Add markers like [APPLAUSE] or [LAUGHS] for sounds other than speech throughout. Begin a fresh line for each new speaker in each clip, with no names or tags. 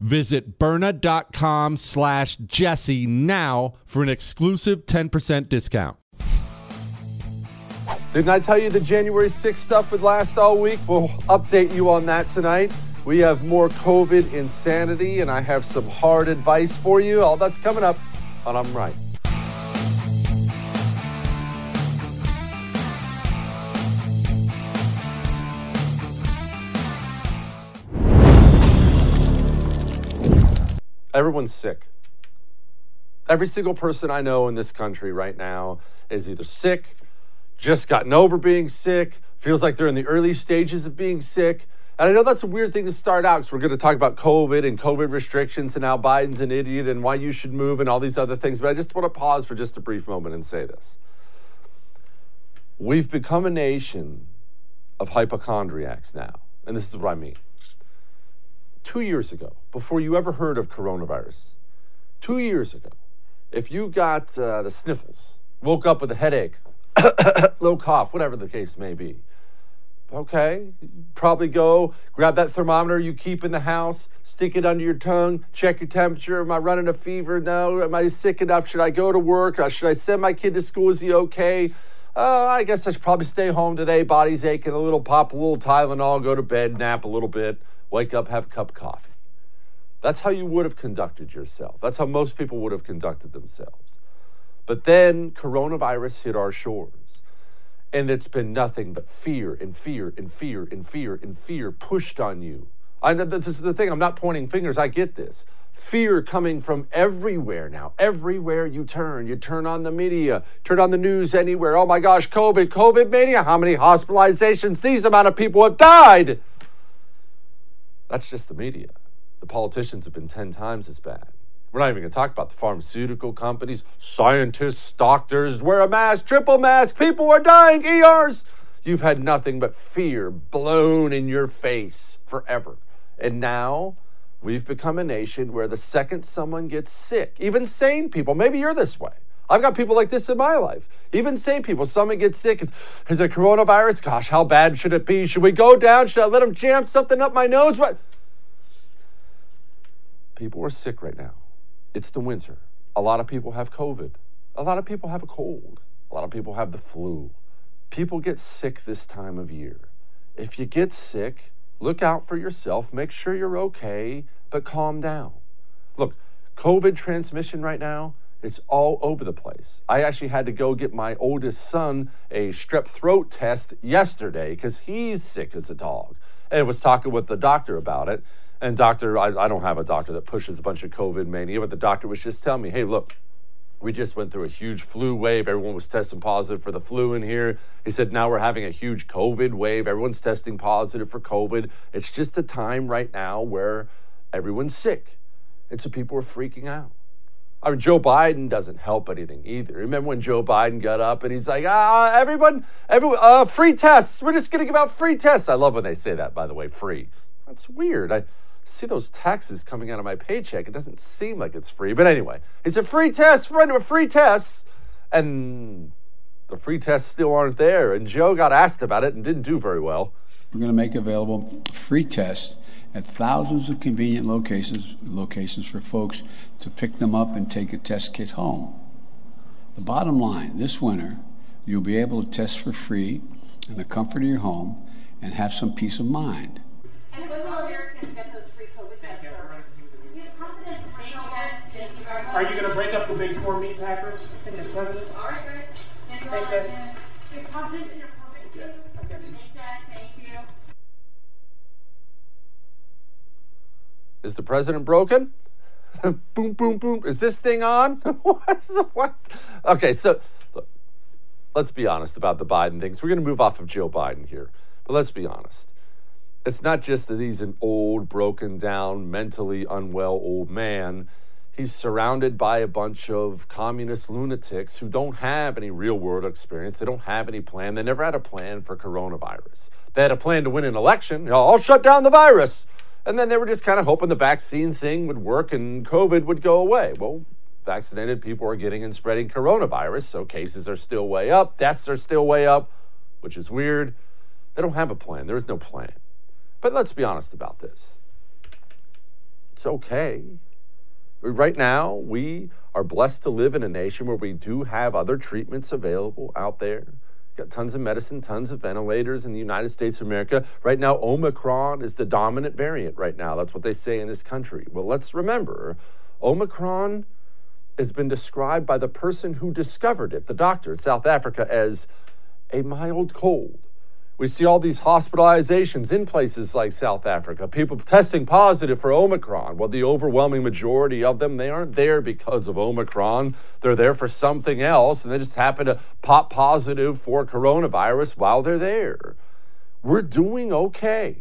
Visit Byrna.com slash Jesse now for an exclusive 10% discount.
Didn't I tell you the January 6th stuff would last all week? We'll update you on that tonight. We have more COVID insanity, and I have some hard advice for you. All that's coming up on I'm Right. Everyone's sick. Every single person I know in this country right now is either sick, just gotten over being sick, feels like they're in the early stages of being sick. And I know that's a weird thing to start out because we're going to talk about COVID and COVID restrictions and how Biden's an idiot and why you should move and all these other things. But I just want to pause for just a brief moment and say this. We've become a nation of hypochondriacs now. And this is what I mean two years ago, before you ever heard of coronavirus, two years ago, if you got uh, the sniffles, woke up with a headache, [COUGHS] little cough, whatever the case may be, okay, probably go grab that thermometer you keep in the house, stick it under your tongue, check your temperature. Am I running a fever? No. Am I sick enough? Should I go to work? Uh, should I send my kid to school? Is he okay? Uh, I guess I should probably stay home today. Body's aching a little, pop a little Tylenol, go to bed, nap a little bit wake up, have a cup of coffee. That's how you would have conducted yourself. That's how most people would have conducted themselves. But then coronavirus hit our shores. And it's been nothing but fear and fear and fear and fear and fear pushed on you. I know this is the thing. I'm not pointing fingers. I get this. Fear coming from everywhere now. Everywhere you turn, you turn on the media, turn on the news anywhere. Oh my gosh, COVID, COVID mania. How many hospitalizations? These amount of people have died. That's just the media. The politicians have been 10 times as bad. We're not even going to talk about the pharmaceutical companies, scientists, doctors, wear a mask, triple mask, people are dying, ERs. You've had nothing but fear blown in your face forever. And now we've become a nation where the second someone gets sick, even sane people, maybe you're this way. I've got people like this in my life. Even sane people, someone gets sick. It's, is it coronavirus? Gosh, how bad should it be? Should we go down? Should I let them jam something up my nose? What? People are sick right now. It's the winter. A lot of people have COVID. A lot of people have a cold. A lot of people have the flu. People get sick this time of year. If you get sick, look out for yourself, make sure you're okay, but calm down. Look, COVID transmission right now, it's all over the place. I actually had to go get my oldest son a strep throat test yesterday because he's sick as a dog. And I was talking with the doctor about it. And doctor, I, I don't have a doctor that pushes a bunch of COVID mania, but the doctor was just telling me, hey, look, we just went through a huge flu wave. Everyone was testing positive for the flu in here. He said, now we're having a huge COVID wave. Everyone's testing positive for COVID. It's just a time right now where everyone's sick. And so people are freaking out. I mean, Joe Biden doesn't help anything either. Remember when Joe Biden got up and he's like, ah, everyone, everyone, uh, free tests. We're just going to give out free tests. I love when they say that, by the way, free. That's weird. I see those taxes coming out of my paycheck. It doesn't seem like it's free. But anyway, he said, free tests, run to a free test. And the free tests still aren't there. And Joe got asked about it and didn't do very well.
We're going to make available free tests at thousands of convenient locations locations for folks to pick them up and take a test kit home. The bottom line, this winter, you'll be able to test for free in the comfort of your home and have some peace of mind.
Are you going to break up the big four meat packers, Mr. President?
All right, guys.
Thanks, guys.
Is the president broken? [LAUGHS] boom, boom, boom. Is this thing on? [LAUGHS] what? what? Okay, so look, let's be honest about the Biden things. We're going to move off of Joe Biden here, but let's be honest. It's not just that he's an old, broken down, mentally unwell old man. He's surrounded by a bunch of communist lunatics who don't have any real world experience. They don't have any plan. They never had a plan for coronavirus. They had a plan to win an election. I'll shut down the virus. And then they were just kind of hoping the vaccine thing would work and COVID would go away. Well, vaccinated people are getting and spreading coronavirus, so cases are still way up, deaths are still way up, which is weird. They don't have a plan. There is no plan. But let's be honest about this. It's okay. Right now, we are blessed to live in a nation where we do have other treatments available out there. Got tons of medicine, tons of ventilators in the United States of America. Right now, Omicron is the dominant variant right now. That's what they say in this country. Well, let's remember Omicron has been described by the person who discovered it, the doctor in South Africa, as a mild cold. We see all these hospitalizations in places like South Africa, people testing positive for Omicron. Well, the overwhelming majority of them, they aren't there because of Omicron. They're there for something else, and they just happen to pop positive for coronavirus while they're there. We're doing okay.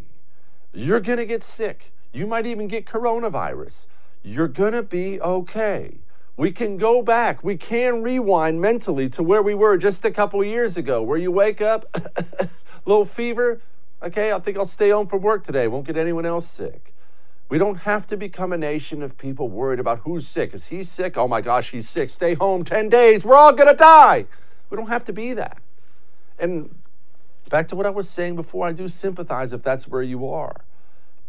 You're going to get sick. You might even get coronavirus. You're going to be okay. We can go back. We can rewind mentally to where we were just a couple years ago, where you wake up, [LAUGHS] little fever. Okay, I think I'll stay home from work today. Won't get anyone else sick. We don't have to become a nation of people worried about who's sick. Is he sick? Oh my gosh, he's sick. Stay home 10 days. We're all going to die. We don't have to be that. And back to what I was saying before, I do sympathize if that's where you are.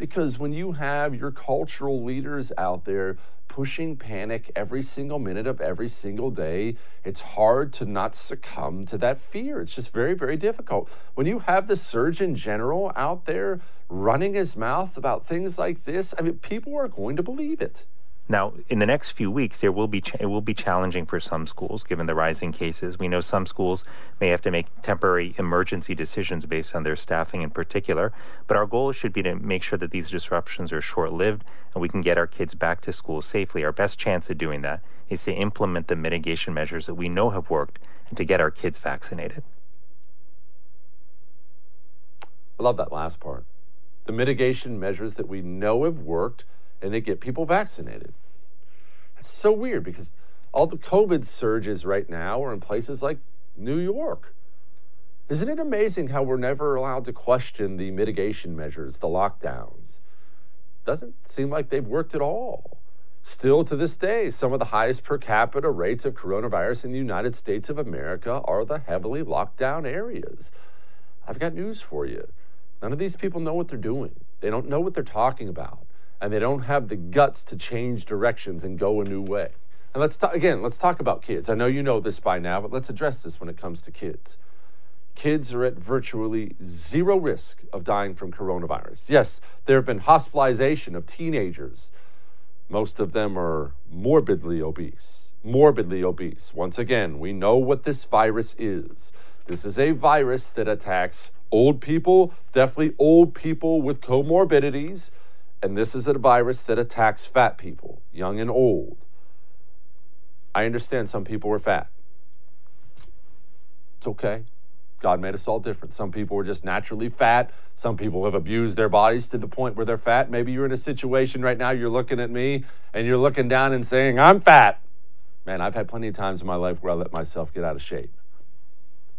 Because when you have your cultural leaders out there pushing panic every single minute of every single day, it's hard to not succumb to that fear. It's just very, very difficult. When you have the Surgeon General out there running his mouth about things like this, I mean, people are going to believe it.
Now, in the next few weeks, there will be ch- it will be challenging for some schools given the rising cases. We know some schools may have to make temporary emergency decisions based on their staffing in particular, but our goal should be to make sure that these disruptions are short-lived and we can get our kids back to school safely. Our best chance of doing that is to implement the mitigation measures that we know have worked and to get our kids vaccinated.
I love that last part. The mitigation measures that we know have worked and they get people vaccinated. It's so weird because all the COVID surges right now are in places like New York. Isn't it amazing how we're never allowed to question the mitigation measures, the lockdowns? Doesn't seem like they've worked at all. Still to this day, some of the highest per capita rates of coronavirus in the United States of America are the heavily locked down areas. I've got news for you. None of these people know what they're doing. They don't know what they're talking about. And they don't have the guts to change directions and go a new way. And let's talk again, let's talk about kids. I know you know this by now, but let's address this when it comes to kids. Kids are at virtually zero risk of dying from coronavirus. Yes, there have been hospitalization of teenagers. Most of them are morbidly obese. Morbidly obese. Once again, we know what this virus is. This is a virus that attacks old people, definitely old people with comorbidities, and this is a virus that attacks fat people, young and old. I understand some people were fat. It's okay. God made us all different. Some people were just naturally fat. Some people have abused their bodies to the point where they're fat. Maybe you're in a situation right now, you're looking at me and you're looking down and saying, I'm fat. Man, I've had plenty of times in my life where I let myself get out of shape.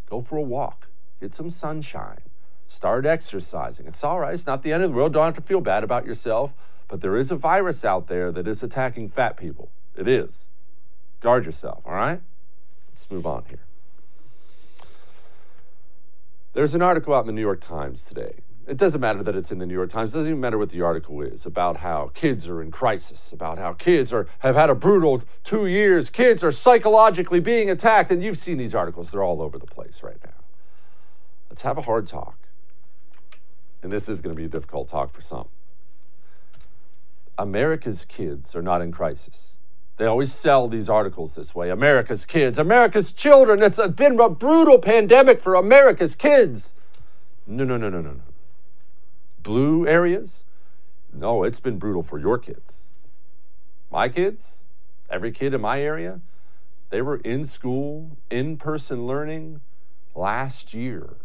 Go for a walk, get some sunshine, start exercising. It's all right. It's not the end of the world. Don't have to feel bad about yourself. But there is a virus out there that is attacking fat people. It is. Guard yourself, all right? Let's move on here. There's an article out in the New York Times today. It doesn't matter that it's in the New York Times. It doesn't even matter what the article is about how kids are in crisis, about how kids are have had a brutal two years. Kids are psychologically being attacked, and you've seen these articles. They're all over the place right now. Let's have a hard talk. And this is going to be a difficult talk for some. America's kids are not in crisis. They always sell these articles this way America's kids, America's children. It's been a brutal pandemic for America's kids. No, no, no, no, no, no. Blue areas? No, it's been brutal for your kids. My kids, every kid in my area, they were in school, in person learning last year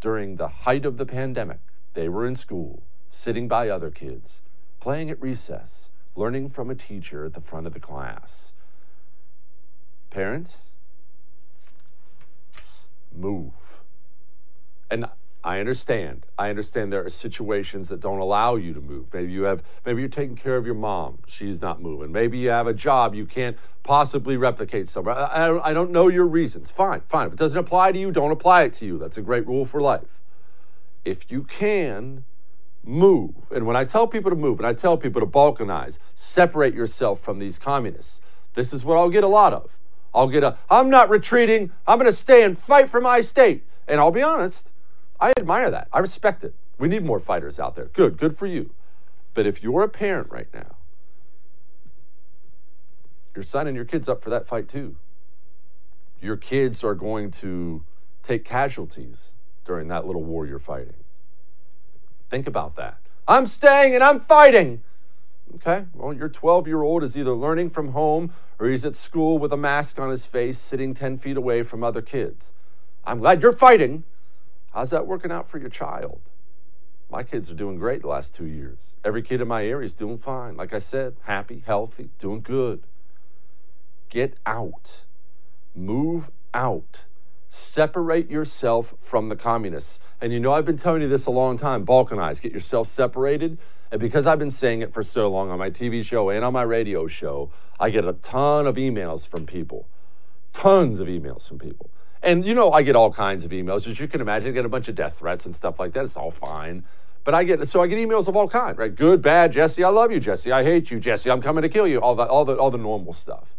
during the height of the pandemic. They were in school, sitting by other kids, playing at recess learning from a teacher at the front of the class. Parents, move. And I understand. I understand there are situations that don't allow you to move. Maybe you have maybe you're taking care of your mom. She's not moving. Maybe you have a job you can't possibly replicate somewhere. I, I don't know your reasons. Fine, fine. If it doesn't apply to you, don't apply it to you. That's a great rule for life. If you can, move. And when I tell people to move and I tell people to balkanize, separate yourself from these communists, this is what I'll get a lot of. I'll get a, I'm not retreating, I'm going to stay and fight for my state. And I'll be honest, I admire that. I respect it. We need more fighters out there. Good, good for you. But if you're a parent right now, you're signing your kids up for that fight too. Your kids are going to take casualties during that little war you're fighting. Think about that. I'm staying and I'm fighting. Okay, well, your 12 year old is either learning from home or he's at school with a mask on his face, sitting 10 feet away from other kids. I'm glad you're fighting. How's that working out for your child? My kids are doing great the last two years. Every kid in my area is doing fine. Like I said, happy, healthy, doing good. Get out. Move out. Separate yourself from the communists. And you know, I've been telling you this a long time balkanize, get yourself separated. And because I've been saying it for so long on my TV show and on my radio show, I get a ton of emails from people. Tons of emails from people. And you know, I get all kinds of emails, as you can imagine. I get a bunch of death threats and stuff like that. It's all fine. But I get so I get emails of all kind, right? Good, bad, Jesse, I love you, Jesse, I hate you, Jesse, I'm coming to kill you, all the all the all the normal stuff.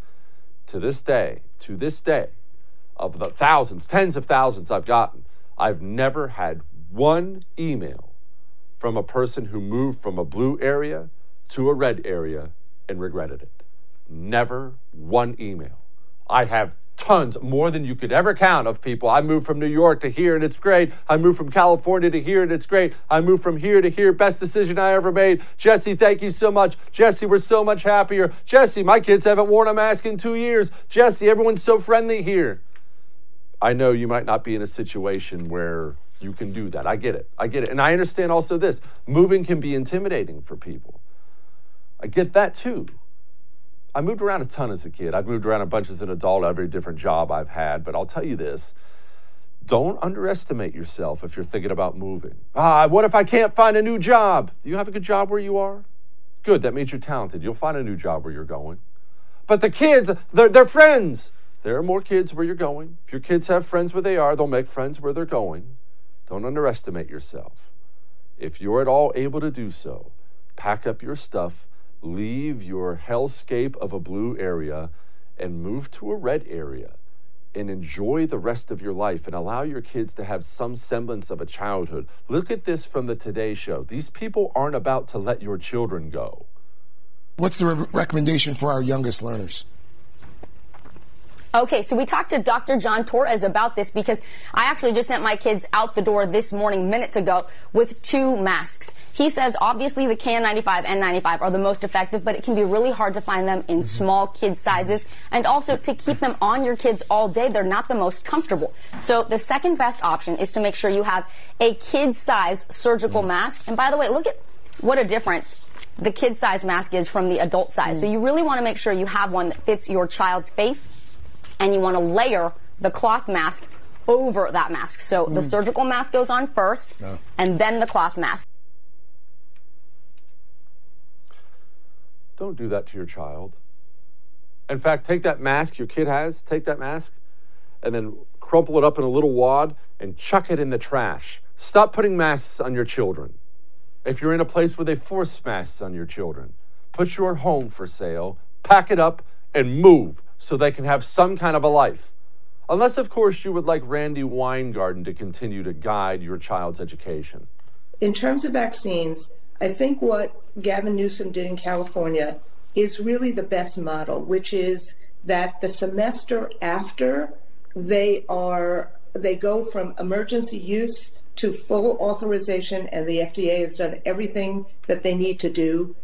To this day, to this day, of the thousands, tens of thousands I've gotten, I've never had one email from a person who moved from a blue area to a red area and regretted it. Never one email. I have tons, more than you could ever count, of people. I moved from New York to here and it's great. I moved from California to here and it's great. I moved from here to here. Best decision I ever made. Jesse, thank you so much. Jesse, we're so much happier. Jesse, my kids haven't worn a mask in two years. Jesse, everyone's so friendly here. I know you might not be in a situation where you can do that. I get it. I get it. And I understand also this moving can be intimidating for people. I get that too. I moved around a ton as a kid. I've moved around a bunch as an adult, every different job I've had. But I'll tell you this don't underestimate yourself if you're thinking about moving. Ah, what if I can't find a new job? Do you have a good job where you are? Good, that means you're talented. You'll find a new job where you're going. But the kids, they're, they're friends. There are more kids where you're going. If your kids have friends where they are, they'll make friends where they're going. Don't underestimate yourself. If you're at all able to do so, pack up your stuff, leave your hellscape of a blue area, and move to a red area and enjoy the rest of your life and allow your kids to have some semblance of a childhood. Look at this from the Today Show. These people aren't about to let your children go.
What's the re- recommendation for our youngest learners?
Okay, so we talked to Dr. John Torres about this because I actually just sent my kids out the door this morning, minutes ago, with two masks. He says obviously the KN95 and 95 are the most effective, but it can be really hard to find them in mm-hmm. small kid sizes. And also to keep them on your kids all day, they're not the most comfortable. So the second best option is to make sure you have a kid size surgical mm. mask. And by the way, look at what a difference the kid size mask is from the adult size. So mm. you really want to make sure you have one that fits your child's face and you want to layer the cloth mask over that mask. So mm. the surgical mask goes on first, yeah. and then the cloth mask.
Don't do that to your child. In fact, take that mask your kid has, take that mask, and then crumple it up in a little wad and chuck it in the trash. Stop putting masks on your children. If you're in a place where they force masks on your children, put your home for sale, pack it up, and move so they can have some kind of a life. Unless, of course, you would like Randi Weingarten to continue to guide your child's education.
In terms of vaccines, I think what Gavin Newsom did in California is really the best model, which is that the semester after they are they go from emergency use to full authorization and the FDA has done everything that they need to do.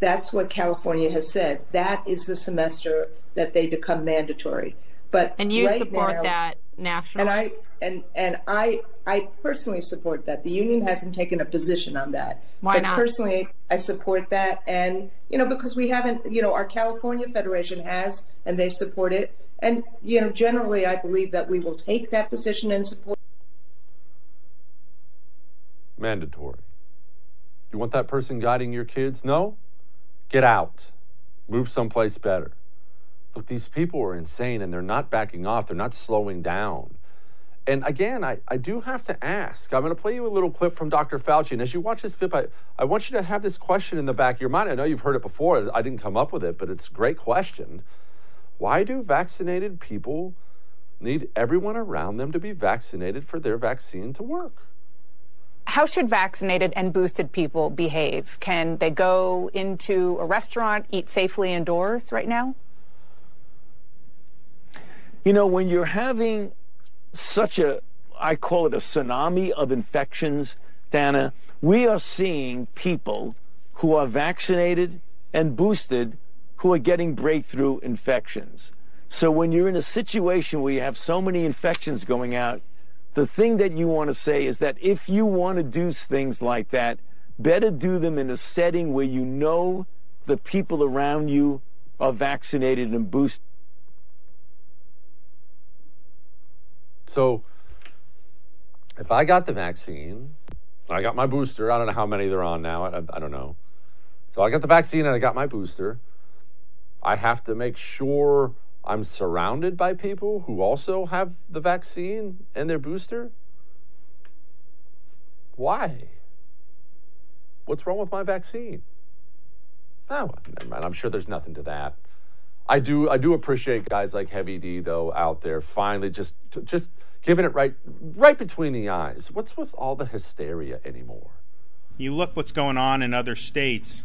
That's what California has said. That is the semester that they become mandatory. But
and you
right
support
now,
that national.
And I and and I I personally support that. The union hasn't taken a position on that.
Why
but
not?
Personally, I support that, and you know because we haven't, you know, our California Federation has, and they support it. And you know, generally, I believe that we will take that position and support.
Mandatory. You want that person guiding your kids? No? Get out. Move someplace better. Look, these people are insane and they're not backing off, they're not slowing down. And again, I, I do have to ask. I'm going to play you a little clip from Dr. Fauci. And as you watch this clip, I, I want you to have this question in the back of your mind. I know you've heard it before. I didn't come up with it, but it's a great question. Why do vaccinated people need everyone around them to be vaccinated for their vaccine to work?
How should vaccinated and boosted people behave? Can they go into a restaurant, eat safely indoors right now?
You know, when you're having such a, I call it a tsunami of infections, Dana, we are seeing people who are vaccinated and boosted who are getting breakthrough infections. So when you're in a situation where you have so many infections going out, the thing that you want to say is that if you want to do things like that, better do them in a setting where you know the people around you are vaccinated and boosted.
So if I got the vaccine, I got my booster. I don't know how many they're on now. I, I, don't know. So I got the vaccine and I got my booster. I have to make sure I'm surrounded by people who also have the vaccine and their booster. Why? What's wrong with my vaccine? Oh, never mind. I'm sure there's nothing to that. I do I do appreciate guys like Heavy D though out there finally just just giving it right right between the eyes. What's with all the hysteria anymore?
You look what's going on in other states.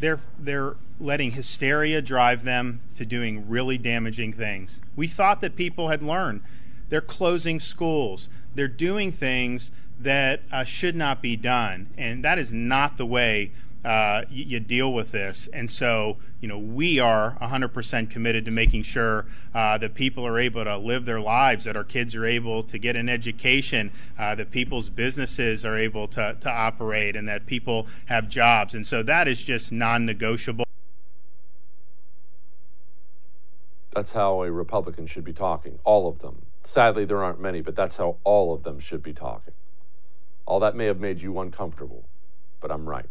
They're they're letting hysteria drive them to doing really damaging things. We thought that people had learned. They're closing schools. They're doing things that uh, should not be done, and that is not the way uh, you, you, deal with this. And so, you know, we are 100% committed to making sure uh, that people are able to live their lives, that our kids are able to get an education, uh, that people's businesses are able to, to operate, and that people have jobs. And so that is just non negotiable.
That's how a Republican should be talking, all of them. Sadly, there aren't many, but that's how all of them should be talking. All that may have made you uncomfortable, but I'm right.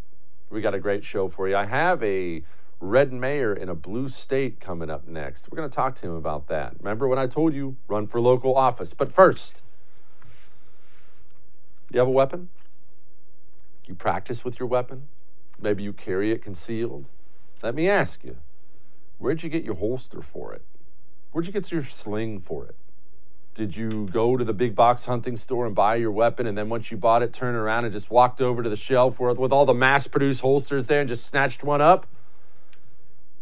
We got a great show for you. I have a red mayor in a blue state coming up next. We're going to talk to him about that. Remember when I told you run for local office? But first, you have a weapon? You practice with your weapon? Maybe you carry it concealed. Let me ask you, where'd you get your holster for it? Where'd you get your sling for it? Did you go to the big box hunting store and buy your weapon, and then once you bought it, turn around and just walked over to the shelf with, all the mass produced holsters there and just snatched one up?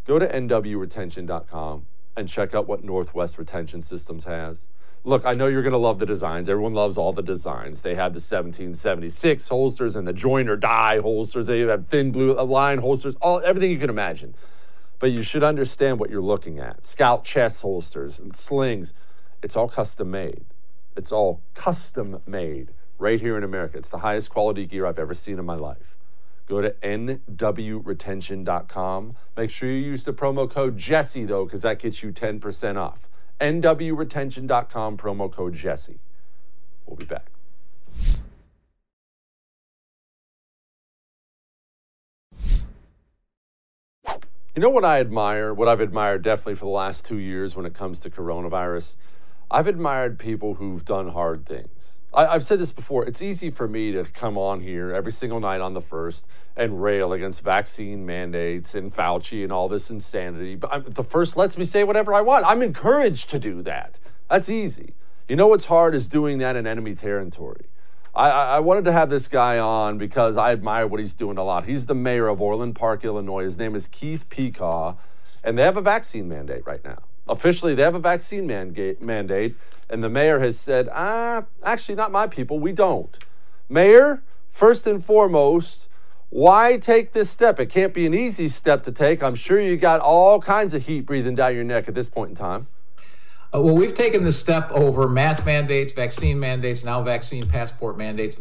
Go to nwretention.com and check out what Northwest Retention Systems has. Look, I know you're going to love the designs. Everyone loves all the designs. They have the 1776 holsters and the join or die holsters. They have thin blue uh, line holsters, all everything you can imagine. But you should understand what you're looking at. Scout chest holsters and slings. It's all custom made. It's all custom made right here in America. It's the highest quality gear I've ever seen in my life. Go to nwretention.com. Make sure you use the promo code Jesse, though, because that gets you 10% off. nwretention.com, promo code Jesse. We'll be back. You know what I admire, what I've admired definitely for the last two years when it comes to coronavirus? I've admired people who've done hard things. I, have said this before. It's easy for me to come on here every single night on the first and rail against vaccine mandates and Fauci and all this insanity. But I'm, the first lets me say whatever I want. I'm encouraged to do that. That's easy. You know what's hard is doing that in enemy territory. I, I, wanted to have this guy on because I admire what he's doing a lot. He's the mayor of Orland Park, Illinois. His name is Keith Pekau, and they have a vaccine mandate right now. Officially, they have a vaccine mandate, and the mayor has said, ah, actually, not my people, we don't. Mayor, first and foremost, why take this step? It can't be an easy step to take. I'm sure you got all kinds of heat breathing down your neck at this point in time.
Uh, well, we've taken the step over mask mandates, vaccine mandates, now vaccine passport mandates.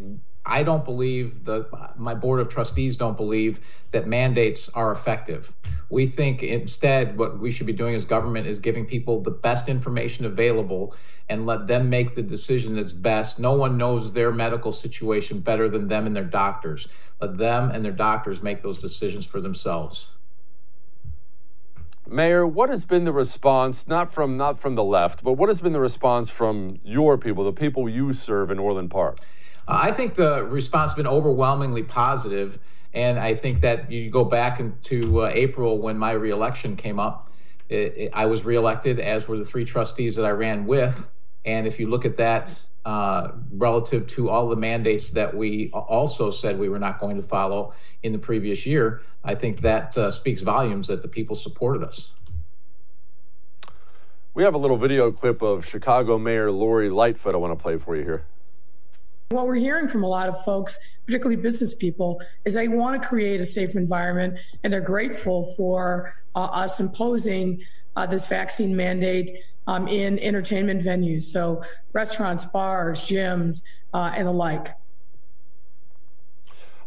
I don't believe the my board of trustees don't believe that mandates are effective. We think instead what we should be doing as government is giving people the best information available and let them make the decision that's best. No one knows their medical situation better than them and their doctors. Let them and their doctors make those decisions for themselves.
Mayor, what has been the response, not from not from the left, but what has been the response from your people, the people you serve in Orland Park?
Uh, I think the response has been overwhelmingly positive, and I think that you go back into uh, April when my reelection came up. It, it, I was reelected, as were the three trustees that I ran with, and if you look at that uh, relative to all the mandates that we also said we were not going to follow in the previous year, I think that uh, speaks volumes that the people supported us.
We have a little video clip of Chicago Mayor Lori Lightfoot I want to play for you here.
What we're hearing from a lot of folks, particularly business people, is they want to create a safe environment and they're grateful for uh, us imposing uh, this vaccine mandate um, in entertainment venues, so restaurants, bars, gyms, uh, and the like.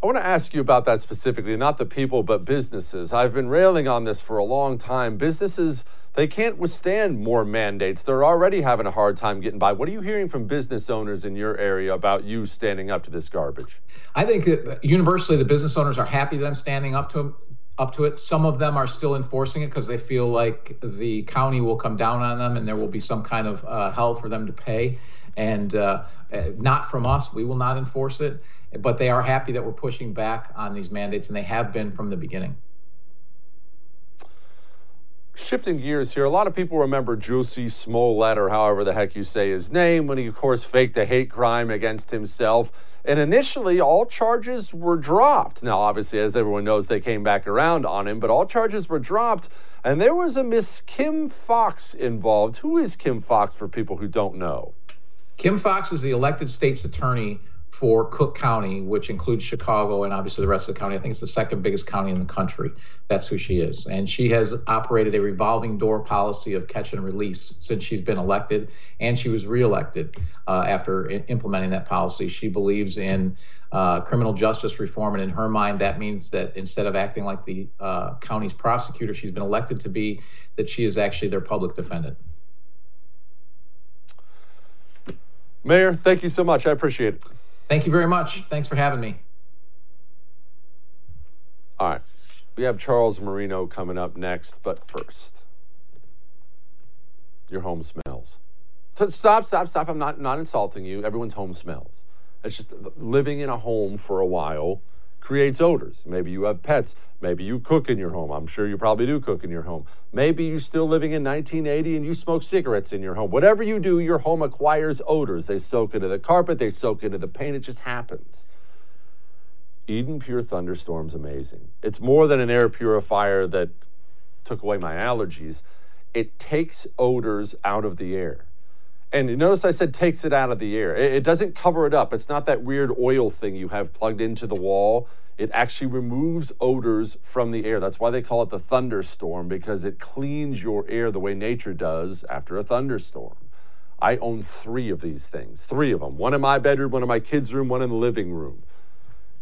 I want to ask you about that specifically, not the people, but businesses. I've been railing on this for a long time. Businesses, they can't withstand more mandates. They're already having a hard time getting by. What are you hearing from business owners in your area about you standing up to this garbage?
I think that universally the business owners are happy that I'm standing up to up to it. Some of them are still enforcing it because they feel like the county will come down on them and there will be some kind of uh, hell for them to pay. And uh, uh not from us, we will not enforce it but they are happy that we're pushing back on these mandates, and they have been from the beginning.
Shifting gears here, a lot of people remember Jussie Smollett, or however the heck you say his name, when he, of course, faked a hate crime against himself. And initially, all charges were dropped. Now, obviously, as everyone knows, they came back around on him, but all charges were dropped. And there was a Miss Kim Foxx involved. Who is Kim Foxx for people who don't know?
Kim Foxx is the elected state's attorney for Cook County, which includes Chicago and obviously the rest of the county. I think it's the second biggest county in the country. That's who she is. And she has operated a revolving door policy of catch and release since she's been elected. And she was reelected uh, after I- implementing that policy. She believes in uh, criminal justice reform. And in her mind, that means that instead of acting like the uh, county's prosecutor, she's been elected to be, that she is actually their public defendant.
Mayor, thank you so much. I appreciate it.
Thank you very much. Thanks for having me.
All right. We have Charles Marino coming up next, but first, your home smells. So stop, stop, stop. I'm not, not insulting you. Everyone's home smells. It's just living in a home for a while creates odors. Maybe you have pets. Maybe you cook in your home. I'm sure you probably do cook in your home. Maybe you're still living in 1980 and you smoke cigarettes in your home. Whatever you do, your home acquires odors. They soak into the carpet, they soak into the paint. It just happens. Eden Pure Thunderstorm's amazing. It's more than an air purifier that took away my allergies. It takes odors out of the air. And notice I said takes it out of the air. It, it doesn't cover it up. It's not that weird oil thing you have plugged into the wall. It actually removes odors from the air. That's why they call it the thunderstorm, because it cleans your air the way nature does after a thunderstorm. I own three of these things, three of them. One in my bedroom, one in my kids' room, one in the living room.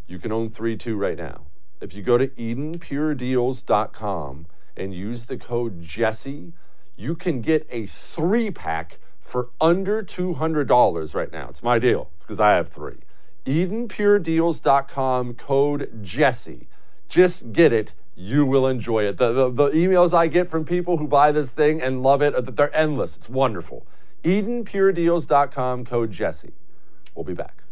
You can own three too right now. If you go to EdenPureDeals.com and use the code Jesse, you can get a three pack for under $200 right now. It's my deal. It's because I have three. EdenPureDeals.com code Jesse. Just get it. You will enjoy it. The, the, the emails I get from people who buy this thing and love it, they're endless. It's wonderful. EdenPureDeals.com code Jesse. We'll be back.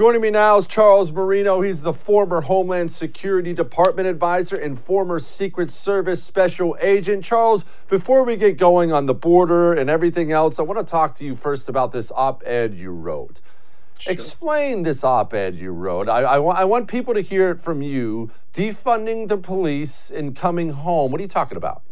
Joining me now is Charles Marino. He's the former Homeland Security Department advisor and former Secret Service special agent. Charles, before we get going on the border and everything else, I want to talk to you first about this op ed you wrote. Sure. Explain this op ed you wrote. I, I, I want people to hear it from you. Defunding the police and coming home. What are you talking about?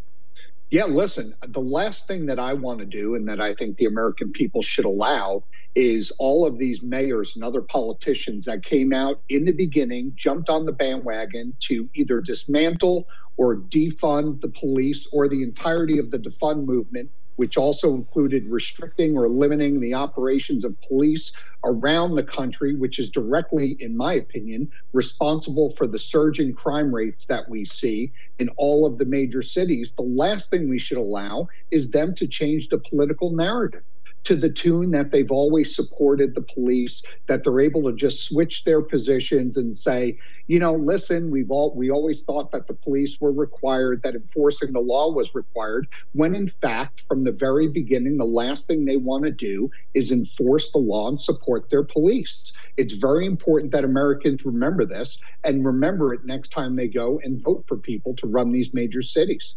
Yeah, listen, the last thing that I want to do and that I think the American people should allow is all of these mayors and other politicians that came out in the beginning, jumped on the bandwagon to either dismantle or defund the police or the entirety of the defund movement, which also included restricting or limiting the operations of police around the country, which is directly, in my opinion, responsible for the surging crime rates that we see in all of the major cities. The last thing we should allow is them to change the political narrative to the tune that they've always supported the police, that they're able to just switch their positions and say, you know, listen, we've all we always thought that the police were required, that enforcing the law was required, when in fact, from the very beginning, the last thing they want to do is enforce the law and support their police. It's very important that Americans remember this and remember it next time they go and vote for people to run these major cities.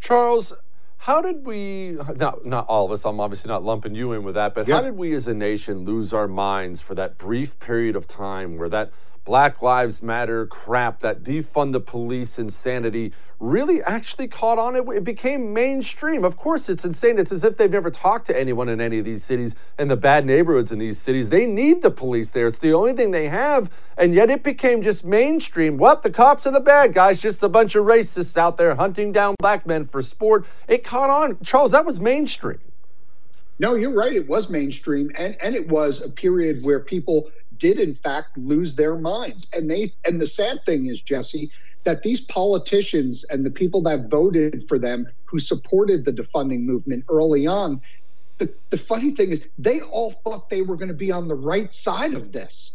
Charles, how did we, not, not all of us, I'm obviously not lumping you in with that, but yeah. how did we as a nation lose our minds for that brief period of time where that Black Lives Matter crap, that defund the police insanity really actually caught on. It, it became mainstream. Of course, it's insane. It's as if they've never talked to anyone in any of these cities and the bad neighborhoods in these cities. They need the police there. It's the only thing they have. And yet it became just mainstream. What? The cops are the bad guys, just a bunch of racists out there hunting down black men for sport. It caught on. Charles, that was mainstream.
No, you're right. It was mainstream. And, and it was a period where people did in fact lose their minds. And they and the sad thing is, Jesse, that these politicians and the people that voted for them who supported the defunding movement early on, the, the funny thing is they all thought they were going to be on the right side of this,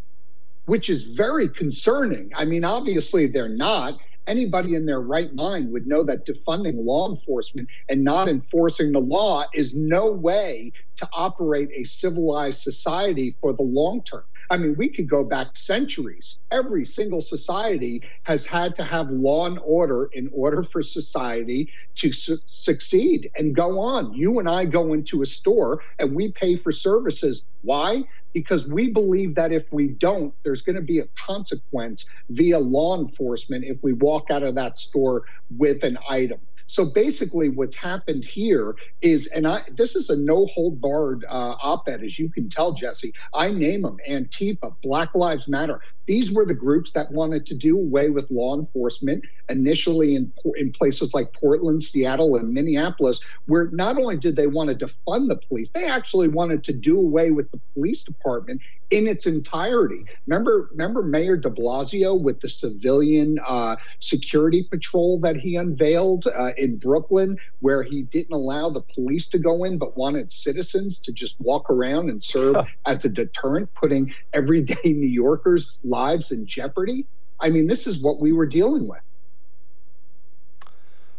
which is very concerning. I mean, obviously they're not anybody in their right mind would know that defunding law enforcement and not enforcing the law is no way to operate a civilized society for the long term. I mean, we could go back centuries. Every single society has had to have law and order in order for society to su- succeed and go on. You and I go into a store and we pay for services. Why? Because we believe that if we don't, there's going to be a consequence via law enforcement if we walk out of that store with an item. So basically, what's happened here is, and I this is a no hold barred uh, op ed, as you can tell, Jesse. I name them Antifa, Black Lives Matter. These were the groups that wanted to do away with law enforcement initially in, in places like Portland, Seattle, and Minneapolis, where not only did they want to defund the police, they actually wanted to do away with the police department in its entirety. Remember, remember Mayor de Blasio with the civilian uh, security patrol that he unveiled uh, in Brooklyn, where he didn't allow the police to go in, but wanted citizens to just walk around and serve as a deterrent, putting everyday [LAUGHS] New Yorkers' lives in jeopardy. I mean, this is what we were dealing with.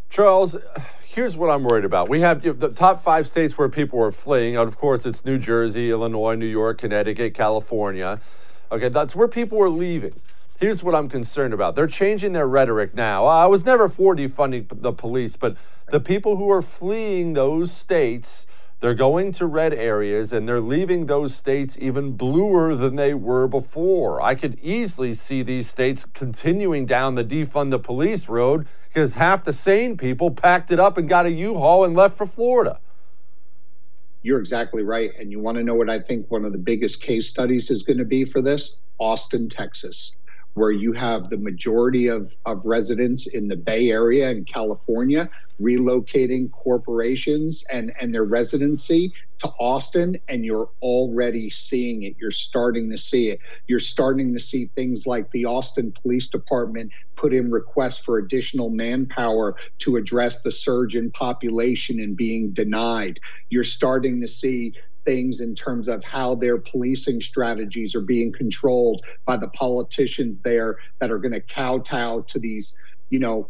Charles, here's what I'm worried about. We have you know, the top five states where people are fleeing. Of course, it's New Jersey, Illinois, New York, Connecticut, California. Okay, that's where people are leaving. Here's what I'm concerned about. They're changing their rhetoric now. I was never for defunding the police, but the people who are fleeing those states, they're going to red areas and they're leaving those states even bluer than they were before. I could easily see these states continuing down the defund the police road because half the sane people packed it up and got a U-Haul and left for Florida.
You're exactly right. And you want to know what I think one of the biggest case studies is going to be for this? Austin, Texas where you have the majority of, of residents in the Bay Area and California relocating corporations and, and their residency to Austin, and you're already seeing it. You're starting to see it. You're starting to see things like the Austin Police Department put in requests for additional manpower to address the surge in population and being denied. You're starting to see things in terms of how their policing strategies are being controlled by the politicians there that are going to kowtow to these, you know,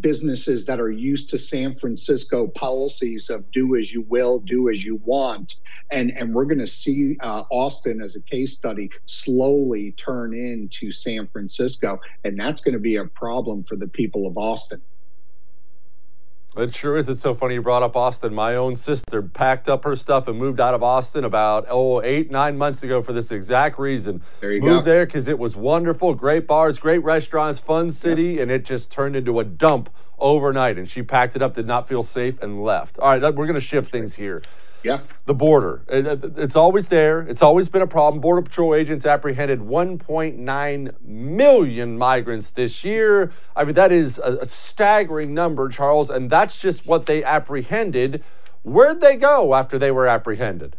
businesses that are used to San Francisco policies of do as you will, do as you want. And, and we're going to see uh, Austin as a case study slowly turn into San Francisco. And that's going to be a problem for the people of Austin.
It sure is. It's so funny you brought up Austin. My own sister packed up her stuff and moved out of Austin about oh eight nine months ago for this exact reason.
There you
moved
go.
there because it was wonderful, great bars, great restaurants, fun city, and it just turned into a dump overnight. And she packed it up, did not feel safe, and left. All right, we're going to shift things here.
Yeah.
The border. Uh, it's always there. It's always been a problem. Border Patrol agents apprehended 1.9 million migrants this year. I mean, that is a, a staggering number, Charles, and that's just what they apprehended. Where'd they go after they were apprehended?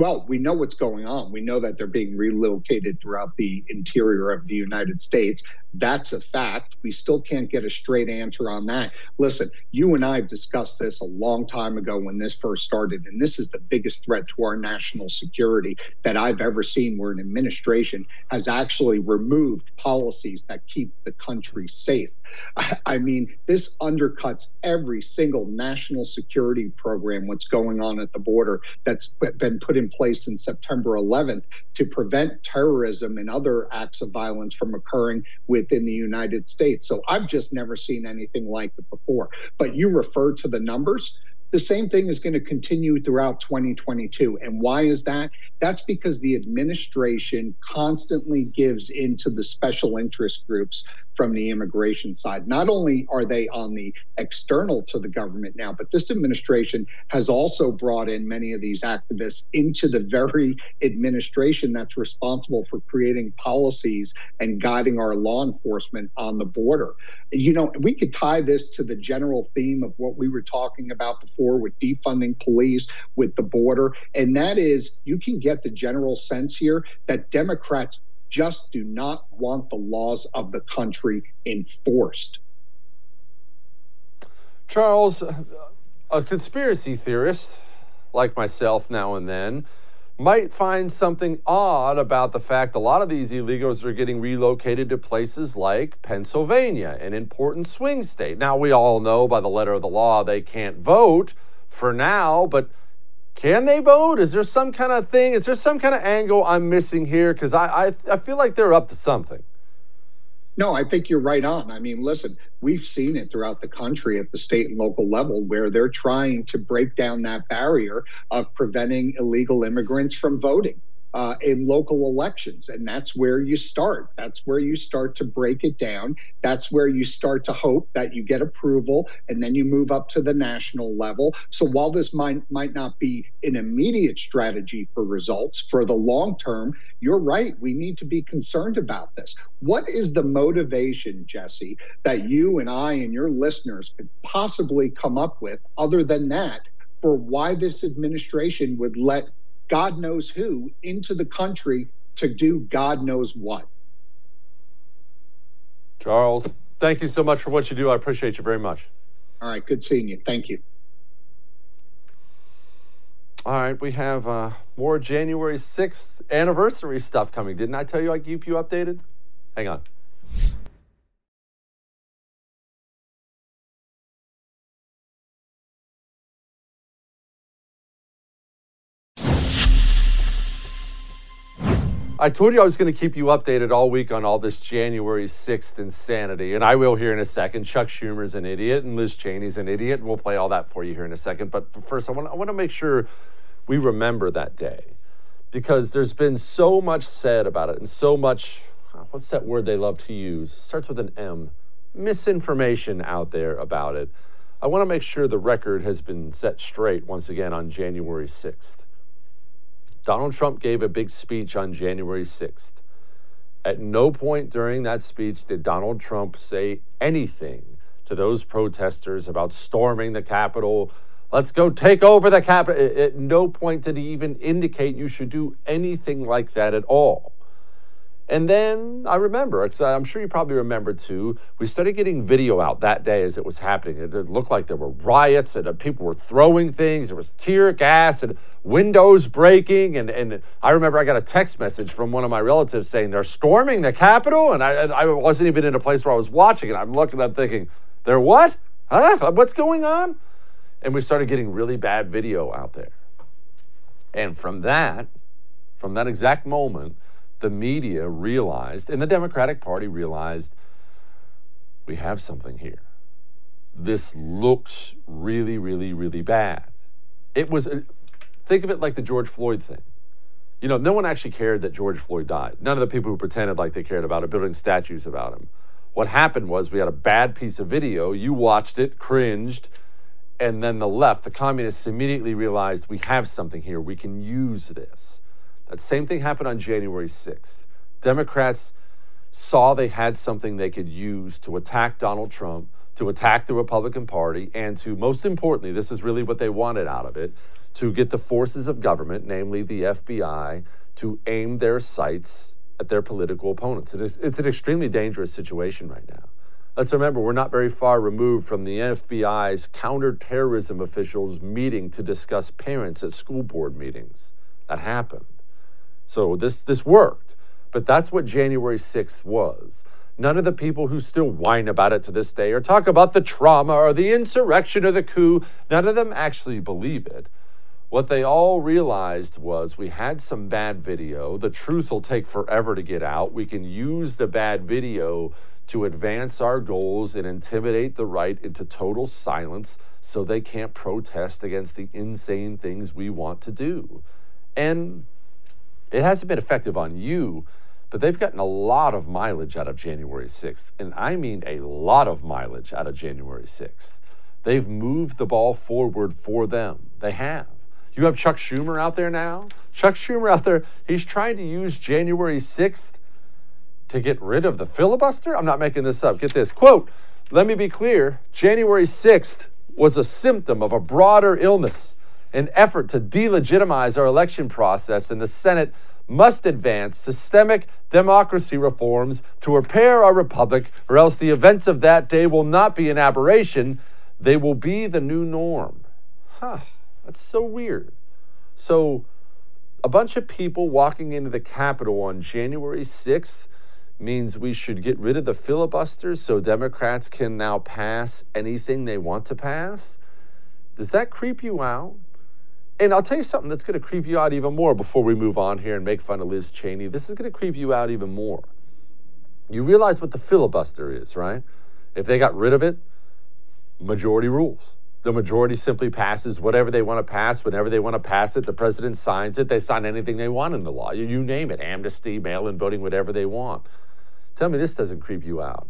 Well, we know what's going on. We know that they're being relocated throughout the interior of the United States. That's a fact. We still can't get a straight answer on that. Listen, you and I have discussed this a long time ago when this first started, and this is the biggest threat to our national security that I've ever seen where an administration has actually removed policies that keep the country safe. I mean, this undercuts every single national security program, what's going on at the border that's been put in place in September 11th to prevent terrorism and other acts of violence from occurring within the United States. So I've just never seen anything like it before. But you refer to the numbers the same thing is going to continue throughout 2022. And why is that? That's because the administration constantly gives into the special interest groups from the immigration side. Not only are they on the external to the government now, but this administration has also brought in many of these activists into the very administration that's responsible for creating policies and guiding our law enforcement on the border. You know, we could tie this to the general theme of what we were talking about before with defunding police, with the border, and that is you can get the general sense here that Democrats just do not want the laws of the country enforced.
Charles, a conspiracy theorist like myself now and then might find something odd about the fact a lot of these illegals are getting relocated to places like Pennsylvania, an important swing state. Now, we all know by the letter of the law they can't vote for now, but can they vote? Is there some kind of thing? Is there some kind of angle I'm missing here? Because I, I, I feel like they're up to something.
No, I think you're right on. I mean, listen, we've seen it throughout the country at the state and local level where they're trying to break down that barrier of preventing illegal immigrants from voting uh, in local elections. And that's where you start. That's where you start to break it down. That's where you start to hope that you get approval and then you move up to the national level. So while this might, might not be an immediate strategy for results, for the long term, you're right. We need to be concerned about this. What is the motivation, Jesse, that you and I and your listeners could possibly come up with other than that? For why this administration would let God knows who into the country to do God knows what.
Charles, thank you so much for what you do. I appreciate you very much.
All right, good seeing you. Thank you.
All right, we have uh, more January 6th anniversary stuff coming. Didn't I tell you I'd keep you updated? Hang on. I told you I was going to keep you updated all week on all this January 6th insanity, and I will here in a second. Chuck Schumer's an idiot, and Liz Cheney's an idiot, and we'll play all that for you here in a second. But first, I want, I want to make sure we remember that day because there's been so much said about it, and so much, uh, what's that word they love to use? It starts with an M. Misinformation out there about it. I want to make sure the record has been set straight once again on January 6th. Donald Trump gave a big speech on January 6th. At no point during that speech did Donald Trump say anything to those protesters about storming the Capitol. Let's go take over the Capitol. At no point did he even indicate you should do anything like that at all. And then I remember, I'm sure you probably remember too, we started getting video out that day as it was happening. It looked like there were riots and uh, people were throwing things. There was tear gas and windows breaking. And, and I remember I got a text message from one of my relatives saying they're storming the Capitol. And I, and I wasn't even in a place where I was watching it. I'm looking, I'm thinking, they're what? Huh? What's going on? And we started getting really bad video out there. And from that, from that exact moment, the media realized, and the Democratic Party realized, we have something here. This looks really, really, really bad. It was, uh, think of it like the George Floyd thing. You know, no one actually cared that George Floyd died. None of the people who pretended like they cared about it, building statues about him. What happened was we had a bad piece of video. You watched it, cringed, and then the left, the communists, immediately realized we have something here. We can use this. That same thing happened on January 6th. Democrats saw they had something they could use to attack Donald Trump, to attack the Republican Party, and to, most importantly, this is really what they wanted out of it, to get the forces of government, namely the FBI, to aim their sights at their political opponents. It is, it's an extremely dangerous situation right now. Let's remember, we're not very far removed from the FBI's counterterrorism officials meeting to discuss parents at school board meetings. That happened. So this this worked. But that's what January 6th was. None of the people who still whine about it to this day or talk about the trauma or the insurrection or the coup, none of them actually believe it. What they all realized was we had some bad video. The truth will take forever to get out. We can use the bad video to advance our goals and intimidate the right into total silence so they can't protest against the insane things we want to do. And it hasn't been effective on you, but they've gotten a lot of mileage out of January 6th. And I mean a lot of mileage out of January 6th. They've moved the ball forward for them. They have. You have Chuck Schumer out there now. Chuck Schumer out there, he's trying to use January 6th to get rid of the filibuster. I'm not making this up. Get this quote, let me be clear January 6th was a symptom of a broader illness an effort to delegitimize our election process, and the Senate must advance systemic democracy reforms to repair our republic, or else the events of that day will not be an aberration, they will be the new norm. Huh, that's so weird. So, a bunch of people walking into the Capitol on January 6th means we should get rid of the filibusters so Democrats can now pass anything they want to pass? Does that creep you out? And I'll tell you something that's going to creep you out even more before we move on here and make fun of Liz Cheney. This is going to creep you out even more. You realize what the filibuster is, right? If they got rid of it, majority rules. The majority simply passes whatever they want to pass whenever they want to pass it. The president signs it. They sign anything they want in the law. You, you name it amnesty, mail in voting, whatever they want. Tell me this doesn't creep you out.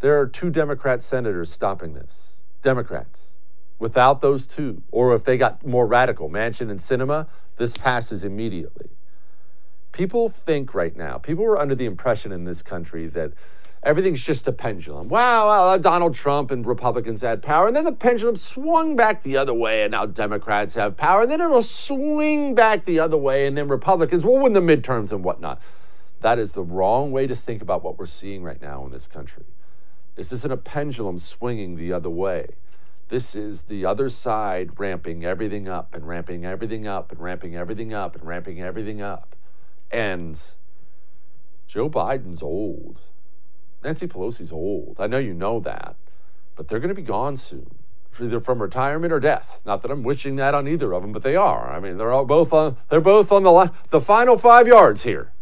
There are two Democrat senators stopping this. Democrats. Without those two, or if they got more radical, Manchin and Sinema, this passes immediately. People think right now, people are under the impression in this country that everything's just a pendulum. Wow, well, uh, Donald Trump and Republicans had power, and then the pendulum swung back the other way, and now Democrats have power, and then it'll swing back the other way, and then Republicans will win the midterms and whatnot. That is the wrong way to think about what we're seeing right now in this country. This isn't a pendulum swinging the other way. This is the other side ramping everything up and ramping everything up and ramping everything up and ramping everything up. And Joe Biden's old. Nancy Pelosi's old. I know you know that, but they're going to be gone soon, either from retirement or death. Not that I'm wishing that on either of them, but they are. I mean, they're all both on. They're both on the the final five yards here.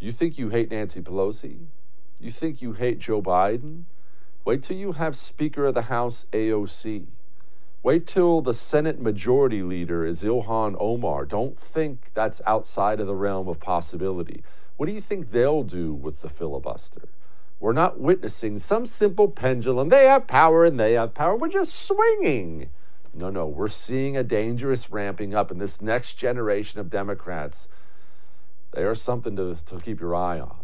You think you hate Nancy Pelosi? You think you hate Joe Biden? Wait till you have Speaker of the House AOC. Wait till the Senate Majority Leader is Ilhan Omar. Don't think that's outside of the realm of possibility. What do you think they'll do with the filibuster? We're not witnessing some simple pendulum. They have power and they have power. We're just swinging. No, no, we're seeing a dangerous ramping up in this next generation of Democrats. They are something to, to keep your eye on.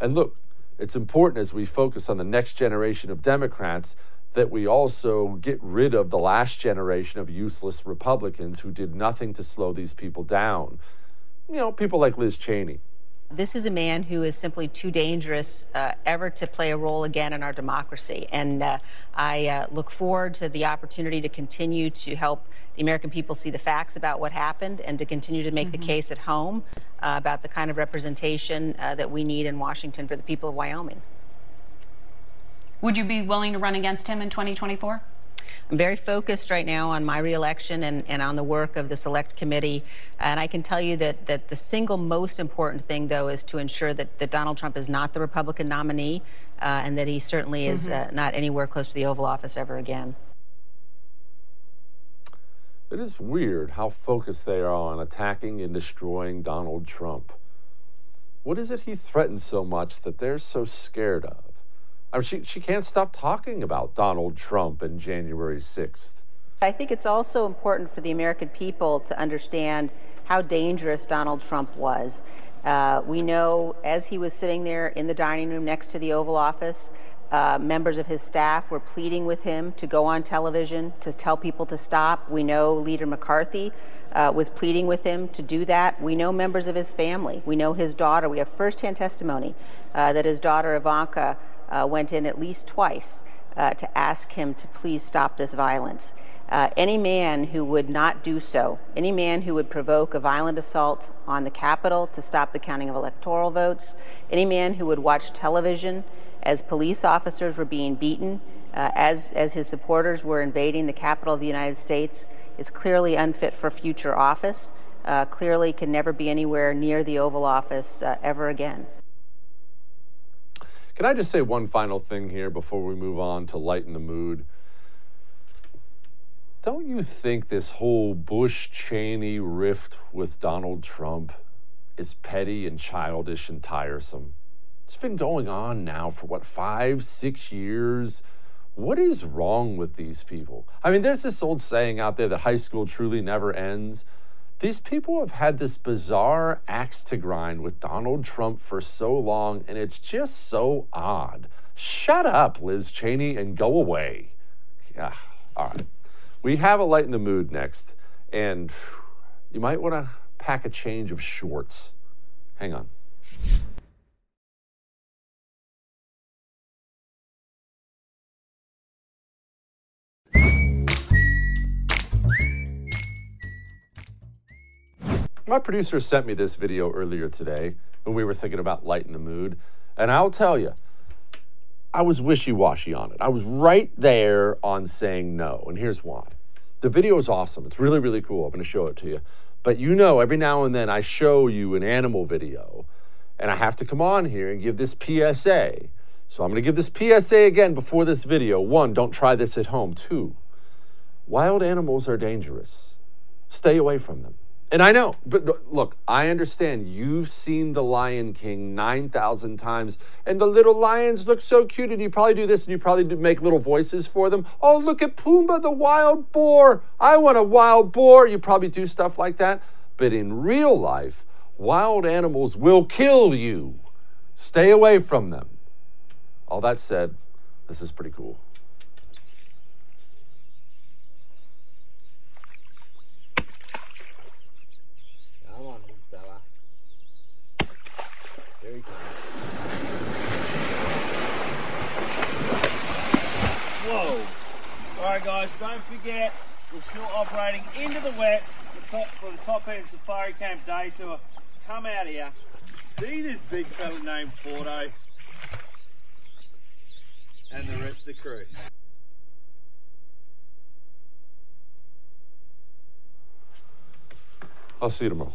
And look, it's important as we focus on the next generation of Democrats that we also get rid of the last generation of useless Republicans who did nothing to slow these people down. You know, people like Liz Cheney.
This is a man who is simply too dangerous uh, ever to play a role again in our democracy. And uh, I uh, look forward to the opportunity to continue to help the American people see the facts about what happened and to continue to make mm-hmm. the case at home uh, about the kind of representation uh, that we need in Washington for the people of Wyoming.
Would you be willing to run against him in 2024?
I'm very focused right now on my reelection and, and on the work of the select committee. And I can tell you that, that the single most important thing, though, is to ensure that, that Donald Trump is not the Republican nominee uh, and that he certainly is mm-hmm. uh, not anywhere close to the Oval Office ever again.
It is weird how focused they are on attacking and destroying Donald Trump. What is it he threatens so much that they're so scared of? I mean, she, she can't stop talking about Donald Trump and January 6th.
I think it's also important for the American people to understand how dangerous Donald Trump was. Uh, we know as he was sitting there in the dining room next to the Oval Office, uh, members of his staff were pleading with him to go on television to tell people to stop. We know Leader McCarthy uh, was pleading with him to do that. We know members of his family. We know his daughter. We have firsthand testimony uh, that his daughter Ivanka uh, went in at least twice uh, to ask him to please stop this violence. Uh, any man who would not do so, any man who would provoke a violent assault on the Capitol to stop the counting of electoral votes, any man who would watch television as police officers were being beaten, uh, as, as his supporters were invading the Capitol of the United States, is clearly unfit for future office, uh, clearly can never be anywhere near the Oval Office uh, ever again.
Can I just say one final thing here before we move on to lighten the mood? Don't you think this whole Bush Cheney rift with Donald Trump is petty and childish and tiresome? It's been going on now for what, five, six years? What is wrong with these people? I mean, there's this old saying out there that high school truly never ends. These people have had this bizarre axe to grind with Donald Trump for so long, and it's just so odd. Shut up, Liz Cheney, and go away. Yeah, all right. We have a light in the mood next, and you might want to pack a change of shorts. Hang on. My producer sent me this video earlier today when we were thinking about lighting the mood. And I'll tell you, I was wishy washy on it. I was right there on saying no. And here's why. The video is awesome. It's really, really cool. I'm going to show it to you. But you know, every now and then I show you an animal video, and I have to come on here and give this PSA. So I'm going to give this PSA again before this video. One, don't try this at home. Two, wild animals are dangerous. Stay away from them. And I know, but look, I understand you've seen The Lion King 9,000 times, and the little lions look so cute, and you probably do this, and you probably make little voices for them. Oh, look at Pumbaa the wild boar. I want a wild boar. You probably do stuff like that. But in real life, wild animals will kill you. Stay away from them. All that said, this is pretty cool.
Alright guys, don't forget, we're still operating into the wet for the top end Safari Camp Day Tour. Come out here, see this big fella named Fordo and the rest of the crew.
I'll see you tomorrow.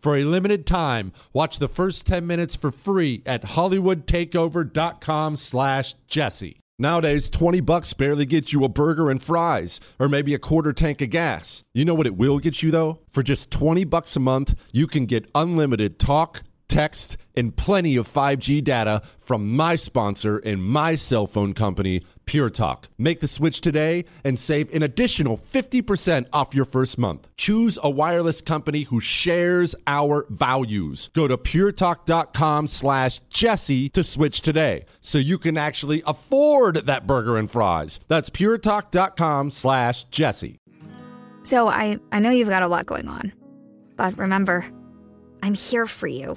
For a limited time, watch the first 10 minutes for free at hollywoodtakeover.com slash jesse. Nowadays, 20 bucks barely gets you a burger and fries, or maybe a quarter tank of gas. You know what it will get you, though? For just 20 bucks a month, you can get unlimited talk, text, and plenty of 5G data from my sponsor and my cell phone company, Pure Talk. Make the switch today and save an additional 50% off your first month. Choose a wireless company who shares our values. Go to puretalk.com slash Jesse to switch today so you can actually afford that burger and fries. That's puretalk.com slash Jesse.
So I, I know you've got a lot going on, but remember, I'm here for you.